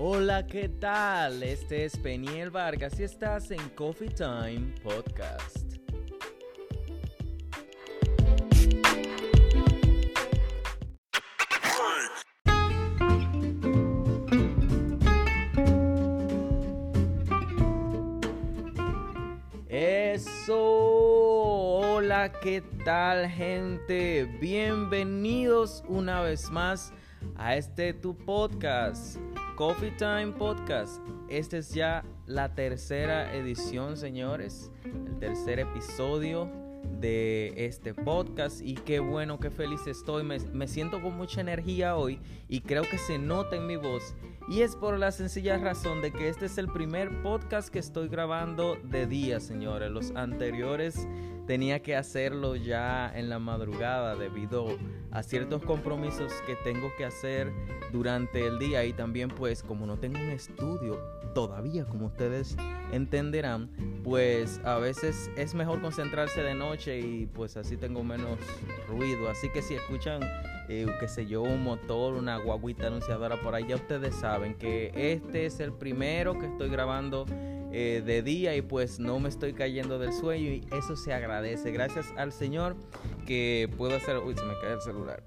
Hola, ¿qué tal? Este es Peniel Vargas y estás en Coffee Time Podcast. Eso, hola, ¿qué tal gente? Bienvenidos una vez más a este tu podcast, Coffee Time Podcast. Esta es ya la tercera edición, señores, el tercer episodio de este podcast y qué bueno, qué feliz estoy. Me, siento con mucha energía hoy y creo que se nota en mi voz. Y es por la sencilla razón de que este es el primer podcast que estoy grabando de día, señores. Los anteriores tenía que hacerlo ya en la madrugada debido a ciertos compromisos que tengo que hacer durante el día. Y también pues como no tengo un estudio todavía como ustedes entenderán pues a veces es mejor concentrarse de noche y pues así tengo menos ruido. Así que si escuchan eh, qué sé yo un motor una guaguita anunciadora por ahí ya ustedes saben que este es el primero que estoy grabando eh, de día y pues no me estoy cayendo del sueño y eso se agradece. Gracias al Señor que puedo hacer... Uy, se me cae el celular.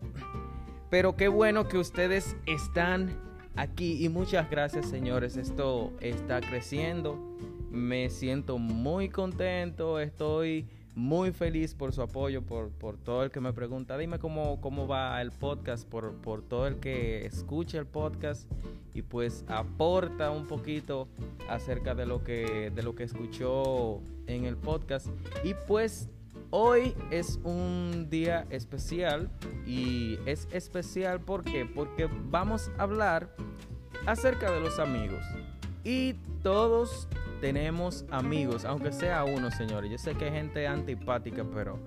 Pero qué bueno que ustedes están aquí y muchas gracias señores. Esto está creciendo. Me siento muy contento. Estoy muy feliz por su apoyo, por, por, todo el que me pregunta, dime cómo, cómo va el podcast, por, por, todo el que escucha el podcast y pues aporta un poquito acerca de lo que, de lo que escuchó en el podcast. Y pues hoy es un día especial y es especial ¿por porque vamos a hablar acerca de los amigos. Y todos tenemos amigos, aunque sea uno, señores. Yo sé que hay gente antipática, pero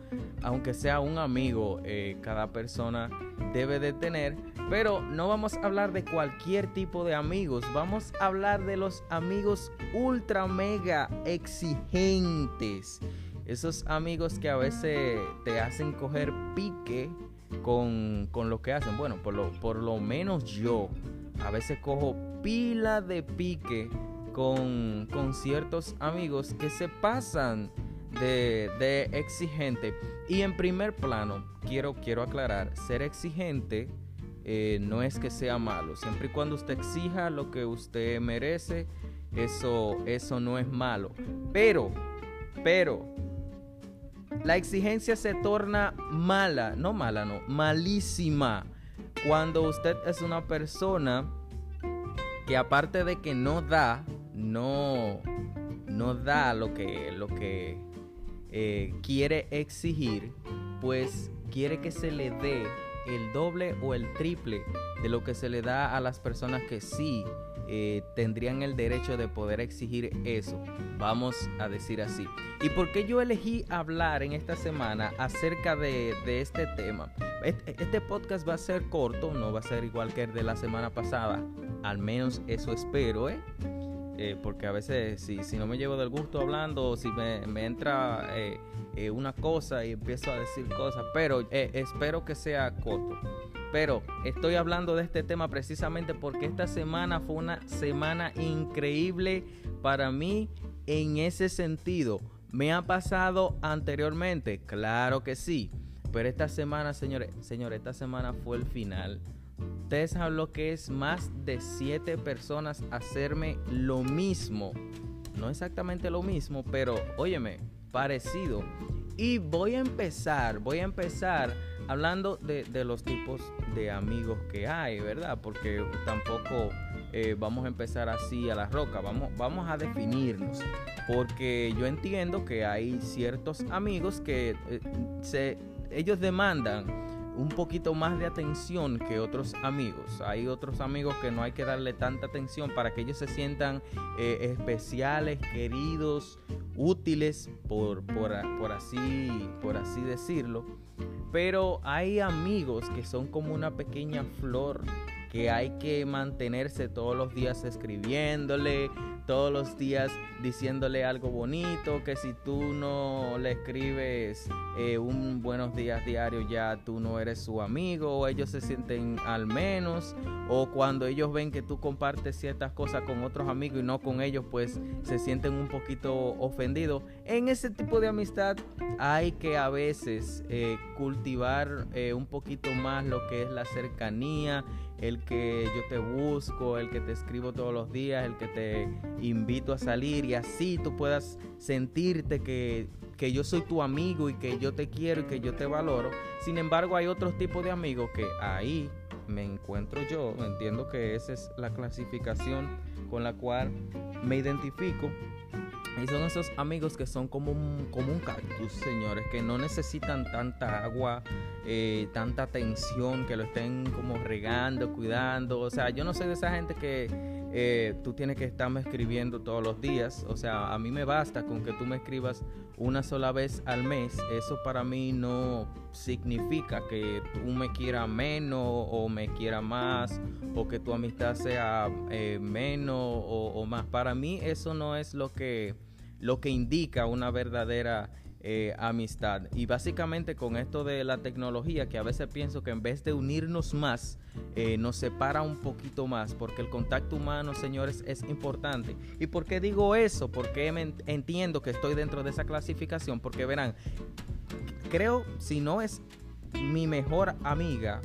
aunque sea un amigo, eh, cada persona debe de tener. Pero no vamos a hablar de cualquier tipo de amigos, vamos a hablar de los amigos ultra mega exigentes. Esos amigos que a veces te hacen coger pique con, con lo que hacen. Bueno, por lo, por lo menos yo a veces cojo pila de pique con, ciertos amigos que se pasan de, de, exigente. Y en primer plano, quiero, quiero aclarar, ser exigente eh, no es que sea malo. Siempre y cuando usted exija lo que usted merece, eso, eso no es malo. Pero, pero, la exigencia se torna mala, no mala, no, malísima. Cuando usted es una persona que aparte de que no da, no, no da lo que, lo que eh, quiere exigir, pues quiere que se le dé el doble o el triple de lo que se le da a las personas que sí eh, tendrían el derecho de poder exigir eso, vamos a decir así. ¿Y por qué yo elegí hablar en esta semana acerca de, de este tema? Este, este, podcast va a ser corto, no va a ser igual que el de la semana pasada, al menos eso espero, ¿eh? Eh, porque a veces si, si, no me llevo del gusto hablando, si me, me entra eh, eh, una cosa y empiezo a decir cosas, pero espero que sea corto. Pero estoy hablando de este tema precisamente porque esta semana fue una semana increíble para mí en ese sentido. ¿Me ha pasado anteriormente? Claro que sí. Pero esta semana, señores, señores, esta semana fue el final Ustedes saben lo que es más de siete personas hacerme lo mismo. No exactamente lo mismo, pero óyeme, parecido. Y voy a empezar, voy a empezar hablando de, los tipos de amigos que hay, ¿verdad? Porque tampoco eh, vamos a empezar así a la roca, vamos, vamos a definirnos. Porque yo entiendo que hay ciertos amigos que eh, se, ellos demandan un poquito más de atención que otros amigos. Hay otros amigos que no hay que darle tanta atención para que ellos se sientan eh, especiales, queridos, útiles, por, por, así, por así decirlo. Pero hay amigos que son como una pequeña flor que hay que mantenerse todos los días escribiéndole, todos los días diciéndole algo bonito, que si tú no le escribes eh, un buenos días diario ya tú no eres su amigo o ellos se sienten al menos o cuando ellos ven que tú compartes ciertas cosas con otros amigos y no con ellos pues se sienten un poquito ofendidos. En ese tipo de amistad hay que a veces eh, cultivar eh, un poquito más lo que es la cercanía, el que yo te busco, el que te escribo todos los días, el que te invito a salir y así tú puedas sentirte que, que yo soy tu amigo y que yo te quiero y que yo te valoro. Sin embargo, hay otros tipos de amigos que ahí me encuentro yo. Entiendo que esa es la clasificación con la cual me identifico y son esos amigos que son como un, como un cactus, señores, que no necesitan tanta agua, eh, tanta atención, que lo estén como regando, cuidando. O sea, yo no soy de esa gente que eh, tú tienes que estarme escribiendo todos los días. O sea, a mí me basta con que tú me escribas una sola vez al mes. Eso para mí no significa que tú me quieras menos o me quieras más o que tu amistad sea eh, menos o, o más. Para mí eso no es lo que lo que indica una verdadera eh, amistad. Y básicamente con esto de la tecnología, que a veces pienso que en vez de unirnos más, eh, nos separa un poquito más, porque el contacto humano, señores, es importante. ¿Y por qué digo eso? Porque entiendo que estoy dentro de esa clasificación, porque verán, creo, si no es mi mejor amiga,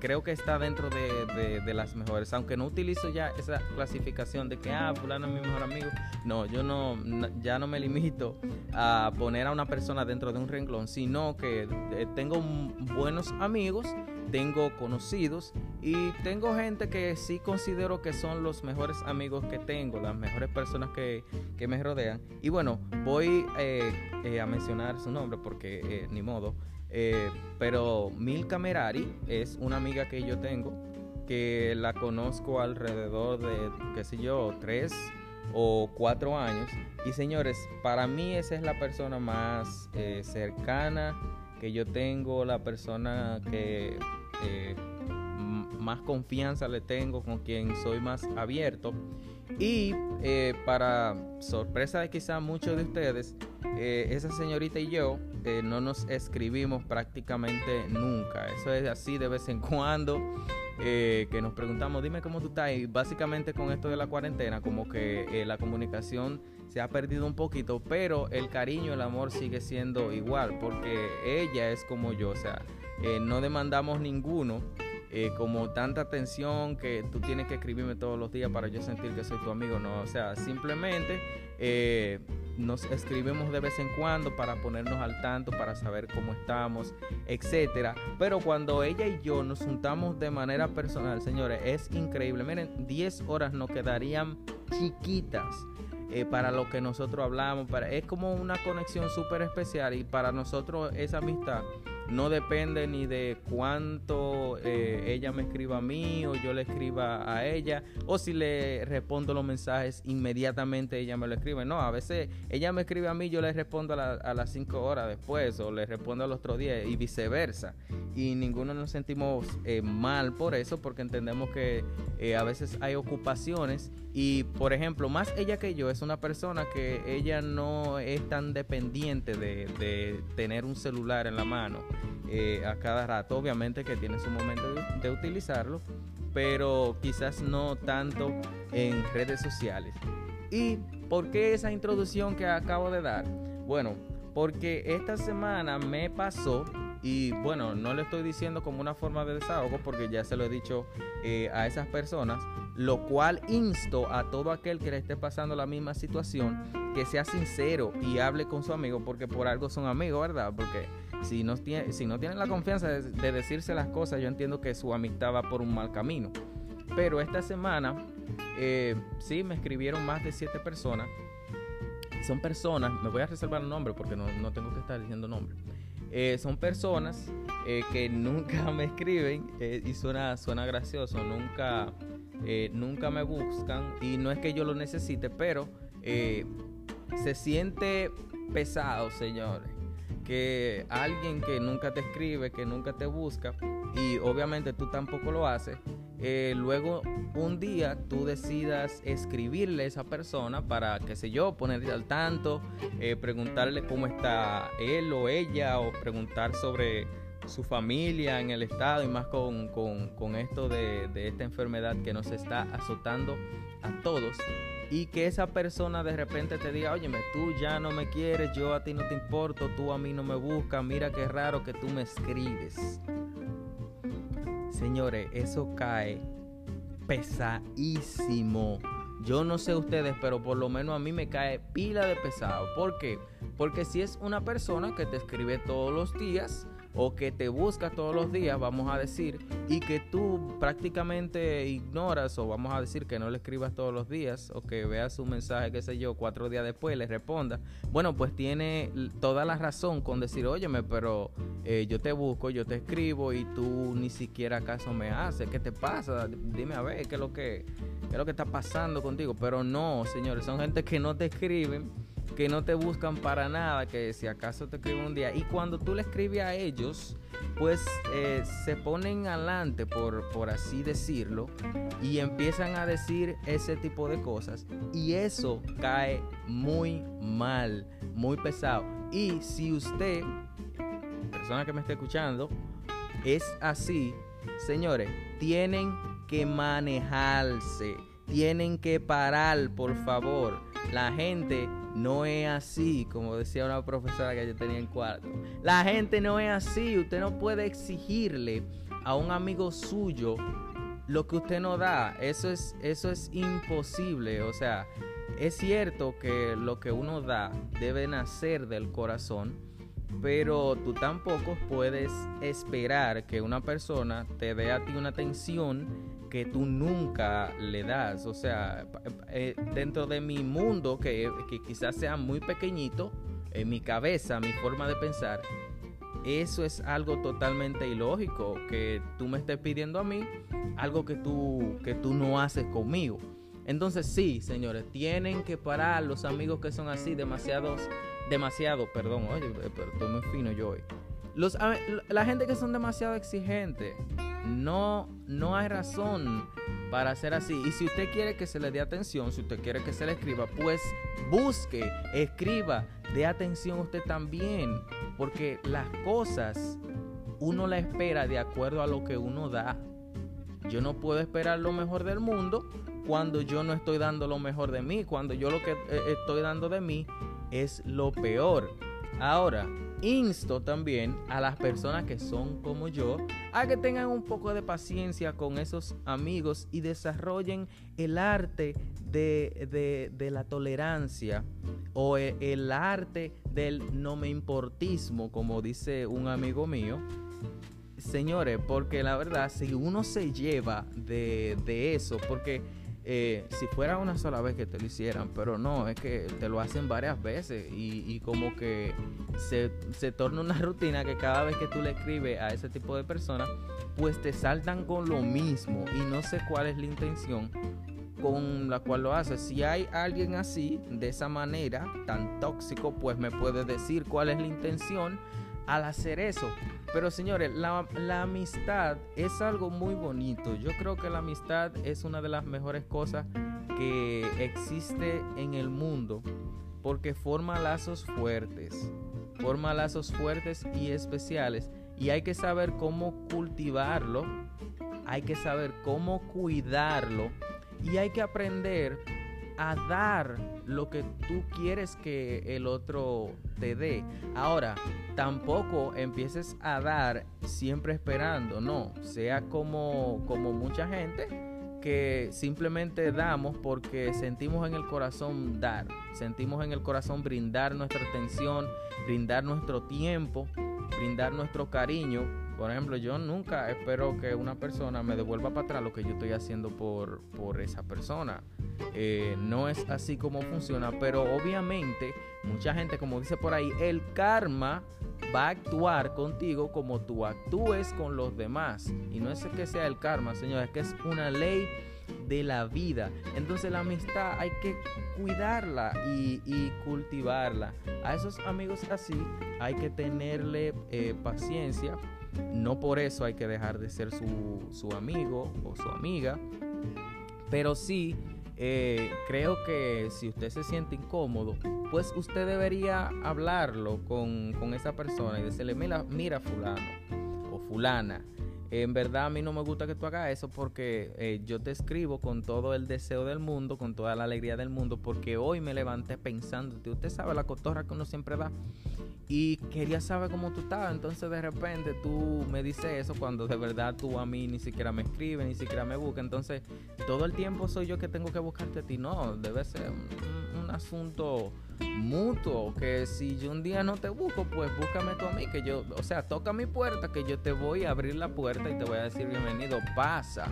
creo que está dentro de, de, las mejores. Aunque no utilizo ya esa clasificación de que, ah, fulano es mi mejor amigo. No, yo no, ya no me limito a poner a una persona dentro de un renglón, sino que eh, tengo buenos amigos, tengo conocidos y tengo gente que sí considero que son los mejores amigos que tengo, las mejores personas que, que me rodean. Y bueno, voy eh, eh, a mencionar su nombre porque ni modo. Eh, pero Milka Merari es una amiga que yo tengo que la conozco alrededor de, qué sé yo, tres o cuatro años. Y señores, para mí esa es la persona más eh, cercana que yo tengo, la persona que eh, más confianza le tengo, con quien soy más abierto. Y para sorpresa de quizá muchos de ustedes, esa señorita y yo eh, no nos escribimos prácticamente nunca. Eso es así de vez en cuando. Eh, que nos preguntamos, dime cómo tú estás. Y básicamente con esto de la cuarentena, como que eh, la comunicación se ha perdido un poquito, pero el cariño, el amor sigue siendo igual, porque ella es como yo, o sea, no demandamos ninguno. como tanta atención que tú tienes que escribirme todos los días para yo sentir que soy tu amigo, no, o sea, simplemente nos escribimos de vez en cuando para ponernos al tanto, para saber cómo estamos, etcétera. Pero cuando ella y yo nos juntamos de manera personal, señores, es increíble. Miren, 10 horas nos quedarían chiquitas. Eh, para lo que nosotros hablamos, para, es como una conexión súper especial y para nosotros esa amistad no depende ni de cuánto eh, ella me escriba a mí o yo le escriba a ella o si le respondo los mensajes inmediatamente ella me lo escribe. No, a veces ella me escribe a mí, yo le respondo a, las 5 horas después o le respondo al otro día y viceversa. Y ninguno nos sentimos eh, mal por eso porque entendemos que eh, a veces hay ocupaciones y por ejemplo, más ella que yo es una persona que ella no es tan dependiente de, de tener un celular en la mano eh, a cada rato. Obviamente que tiene su momento de, utilizarlo, pero quizás no tanto en redes sociales. ¿Y por qué esa introducción que acabo de dar? Bueno, porque esta semana me pasó y bueno, no le estoy diciendo como una forma de desahogo porque ya se lo he dicho eh, a esas personas, lo cual insto a todo aquel que le esté pasando la misma situación que sea sincero y hable con su amigo porque por algo son amigos, ¿verdad? Porque si no, tiene, si no tienen la confianza de, decirse las cosas, yo entiendo que su amistad va por un mal camino. Pero esta semana, eh, sí, me escribieron más de siete personas. Son personas, me voy a reservar el nombre porque no, tengo que estar diciendo nombre. Eh, son personas eh, que nunca me escriben y suena, suena gracioso, nunca, nunca me buscan y no es que yo lo necesite, pero se siente pesado, señores que alguien que nunca te escribe, que nunca te busca, y obviamente tú tampoco lo haces, eh, luego un día tú decidas escribirle a esa persona para, qué sé yo, ponerle al tanto, eh, preguntarle cómo está él o ella o preguntar sobre su familia en el estado y más con, esto de, de esta enfermedad que nos está azotando a todos y que esa persona de repente te diga, óyeme, tú ya no me quieres, yo a ti no te importo, tú a mí no me buscas, mira qué raro que tú me escribes. Señores, eso cae pesadísimo. Yo no sé ustedes, pero por lo menos a mí me cae pila de pesado. ¿Por qué? Porque si es una persona que te escribe todos los días, o que te busca todos los días, vamos a decir, y que tú prácticamente ignoras o vamos a decir que no le escribas todos los días o que veas su mensaje, qué sé yo, cuatro días después le responda, bueno, pues tiene toda la razón con decir, óyeme, pero eh, yo te busco, yo te escribo y tú ni siquiera caso me haces, ¿qué te pasa? Dime a ver qué es lo que, qué es lo que está pasando contigo, pero no, señores, son gente que no te escriben que no te buscan para nada, que si acaso te escriben un día. Y cuando tú le escribes a ellos, pues eh, se ponen adelante, por, por así decirlo, y empiezan a decir ese tipo de cosas. Y eso cae muy mal, muy pesado. Y si usted, persona que me está escuchando, es así, señores, tienen que manejarse, tienen que parar, por favor. La gente no es así, como decía una profesora que yo tenía en cuarto. La gente no es así. Usted no puede exigirle a un amigo suyo lo que usted no da. Eso es, eso es imposible. O sea, es cierto que lo que uno da debe nacer del corazón, pero tú tampoco puedes esperar que una persona te dé a ti una atención que tú nunca le das. O sea, eh, dentro de mi mundo, que, quizás sea muy pequeñito, en mi cabeza, mi forma de pensar, eso es algo totalmente ilógico, que tú me estés pidiendo a mí algo que tú, que tú no haces conmigo. Entonces sí, señores, tienen que parar los amigos que son así, demasiados, demasiado, perdón, oye, pero estoy muy fino yo hoy. Los, la gente que son demasiado exigentes, no, no hay razón para hacer así. Y si usted quiere que se le dé atención, si usted quiere que se le escriba, pues busque, escriba, dé atención usted también. Porque las cosas uno la espera de acuerdo a lo que uno da. Yo no puedo esperar lo mejor del mundo cuando yo no estoy dando lo mejor de mí, cuando yo lo que eh, estoy dando de mí es lo peor. Ahora, insto también a las personas que son como yo a que tengan un poco de paciencia con esos amigos y desarrollen el arte de, la tolerancia o e, el, arte del no me importismo, como dice un amigo mío. Señores, porque la verdad, si uno se lleva de, de eso, porque eh, si fuera una sola vez que te lo hicieran, pero no, es que te lo hacen varias veces y, como que se, se, torna una rutina que cada vez que tú le escribes a ese tipo de personas, pues te saltan con lo mismo y no sé cuál es la intención con la cual lo haces. Si hay alguien así, de esa manera, tan tóxico, pues me puede decir cuál es la intención al hacer eso. Pero señores, la, amistad es algo muy bonito. Yo creo que la amistad es una de las mejores cosas que existe en el mundo porque forma lazos fuertes, forma lazos fuertes y especiales y hay que saber cómo cultivarlo, hay que saber cómo cuidarlo y hay que aprender a dar lo que tú quieres que el otro te dé. Ahora, tampoco empieces a dar siempre esperando, no, sea como, como mucha gente que simplemente damos porque sentimos en el corazón dar, sentimos en el corazón brindar nuestra atención, brindar nuestro tiempo, brindar nuestro cariño. Por ejemplo, yo nunca espero que una persona me devuelva para atrás lo que yo estoy haciendo por, por esa persona. Eh, no es así como funciona, pero obviamente mucha gente, como dice por ahí, el karma va a actuar contigo como tú actúes con los demás. Y no es que sea el karma, señores, es que es una ley de la vida. Entonces la amistad hay que cuidarla y, cultivarla. A esos amigos así hay que tenerle eh, paciencia no por eso hay que dejar de ser su, su amigo o su amiga, pero sí eh, creo que si usted se siente incómodo, pues usted debería hablarlo con, con esa persona y decirle, mira, mira fulano o fulana, en verdad a mí no me gusta que tú hagas eso porque eh, yo te escribo con todo el deseo del mundo, con toda la alegría del mundo, porque hoy me levanté pensando, usted sabe la cotorra que uno siempre da y quería saber cómo tú estabas, entonces de repente tú me dices eso cuando de verdad tú a mí ni siquiera me escribes, ni siquiera me buscas, entonces todo el tiempo soy yo que tengo que buscarte a ti, no, debe ser un, un asunto mutuo, que si yo un día no te busco, pues búscame tú a mí, que yo, o sea, toca mi puerta, que yo te voy a abrir la puerta y te voy a decir bienvenido, pasa.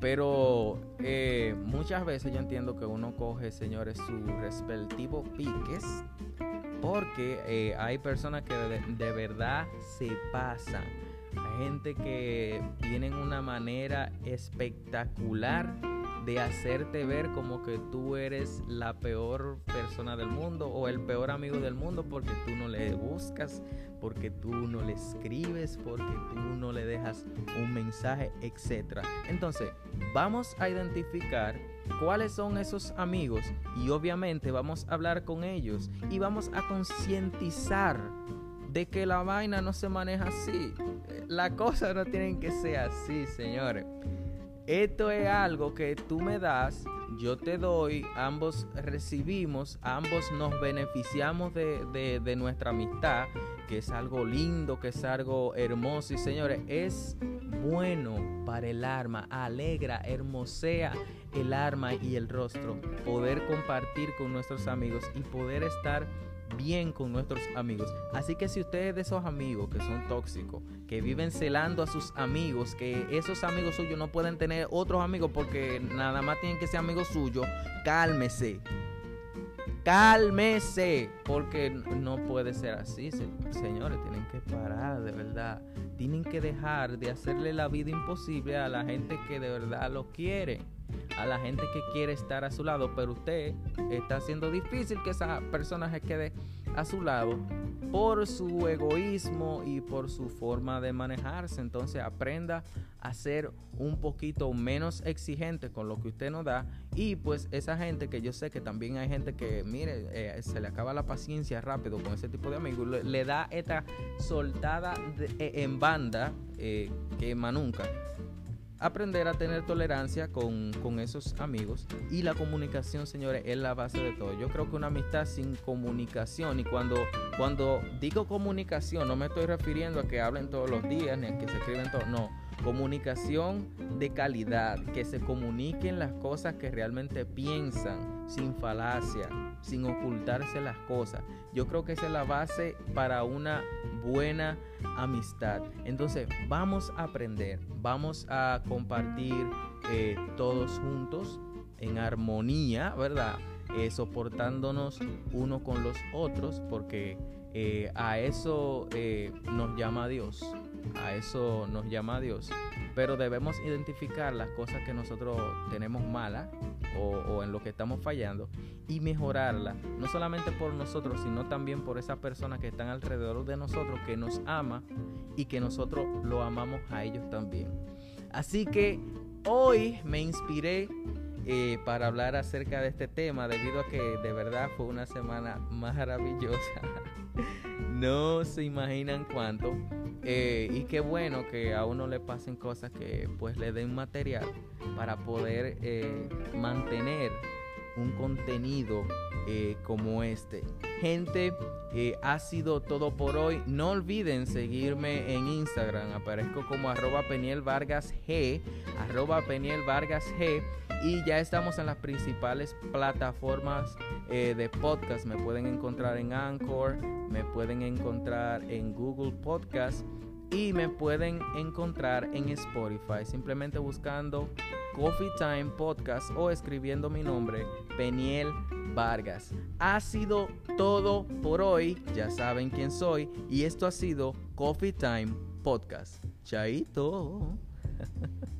Pero eh, muchas veces yo entiendo que uno coge, señores, sus respectivos piques, porque eh, hay personas que de, de verdad se pasan. Hay gente que tienen una manera espectacular de hacerte ver como que tú eres la peor persona del mundo o el peor amigo del mundo porque tú no le buscas, porque tú no le escribes, porque tú no le dejas un mensaje, etc. Entonces, vamos a identificar cuáles son esos amigos y obviamente vamos a hablar con ellos y vamos a concientizar de que la vaina no se maneja así. La cosa no tiene que ser así, señores. Esto es algo que tú me das, yo te doy, ambos recibimos, ambos nos beneficiamos de, nuestra amistad, que es algo lindo, que es algo hermoso. Y señores, es bueno para el alma, alegra, hermosea el alma y el rostro, poder compartir con nuestros amigos y poder estar bien con nuestros amigos. Así que si ustedes de esos amigos que son tóxicos, que viven celando a sus amigos, que esos amigos suyos no pueden tener otros amigos porque nada más tienen que ser amigos suyos, cálmese. Cálmese, porque no puede ser así, señores, tienen que parar, de verdad. Tienen que dejar de hacerle la vida imposible a la gente que de verdad lo quiere a la gente que quiere estar a su lado, pero usted está haciendo difícil que esa persona se quede a su lado por su egoísmo y por su forma de manejarse. Entonces aprenda a ser un poquito menos exigente con lo que usted nos da y pues esa gente que yo sé que también hay gente que mire eh, se le acaba la paciencia rápido con ese tipo de amigos le, da esta soltada eh, en banda eh, que más nunca aprender a tener tolerancia con, esos amigos y la comunicación, señores, es la base de todo. Yo creo que una amistad sin comunicación y cuando, cuando digo comunicación no me estoy refiriendo a que hablen todos los días ni a que se escriben todos, no Comunicación de calidad, que se comuniquen las cosas que realmente piensan, sin falacia, sin ocultarse las cosas. Yo creo que esa es la base para una buena amistad. Entonces, vamos a aprender, vamos a compartir eh, todos juntos en armonía, ¿verdad? Eh, soportándonos uno con los otros, porque eh, a eso nos llama Dios a eso nos llama Dios. Pero debemos identificar las cosas que nosotros tenemos malas o, en lo que estamos fallando y mejorarlas, no solamente por nosotros, sino también por esa persona que están alrededor de nosotros, que nos ama y que nosotros lo amamos a ellos también. Así que hoy me inspiré eh, para hablar acerca de este tema debido a que de verdad fue una semana maravillosa. no se imaginan cuánto. Eh, y qué bueno que a uno le pasen cosas que pues le den material para poder eh, mantener un contenido eh, como este. Gente, ha sido todo por hoy. No olviden seguirme en Instagram. Aparezco como arroba Peniel Vargas G. Arroba Peniel Vargas G. Y ya estamos en las principales plataformas de podcast. Me pueden encontrar en Anchor, me pueden encontrar en Google Podcast y me pueden encontrar en Spotify simplemente buscando Coffee Time Podcast o escribiendo mi nombre, Peniel Vargas. Ha sido todo por hoy, ya saben quién soy y esto ha sido Coffee Time Podcast. Chaito.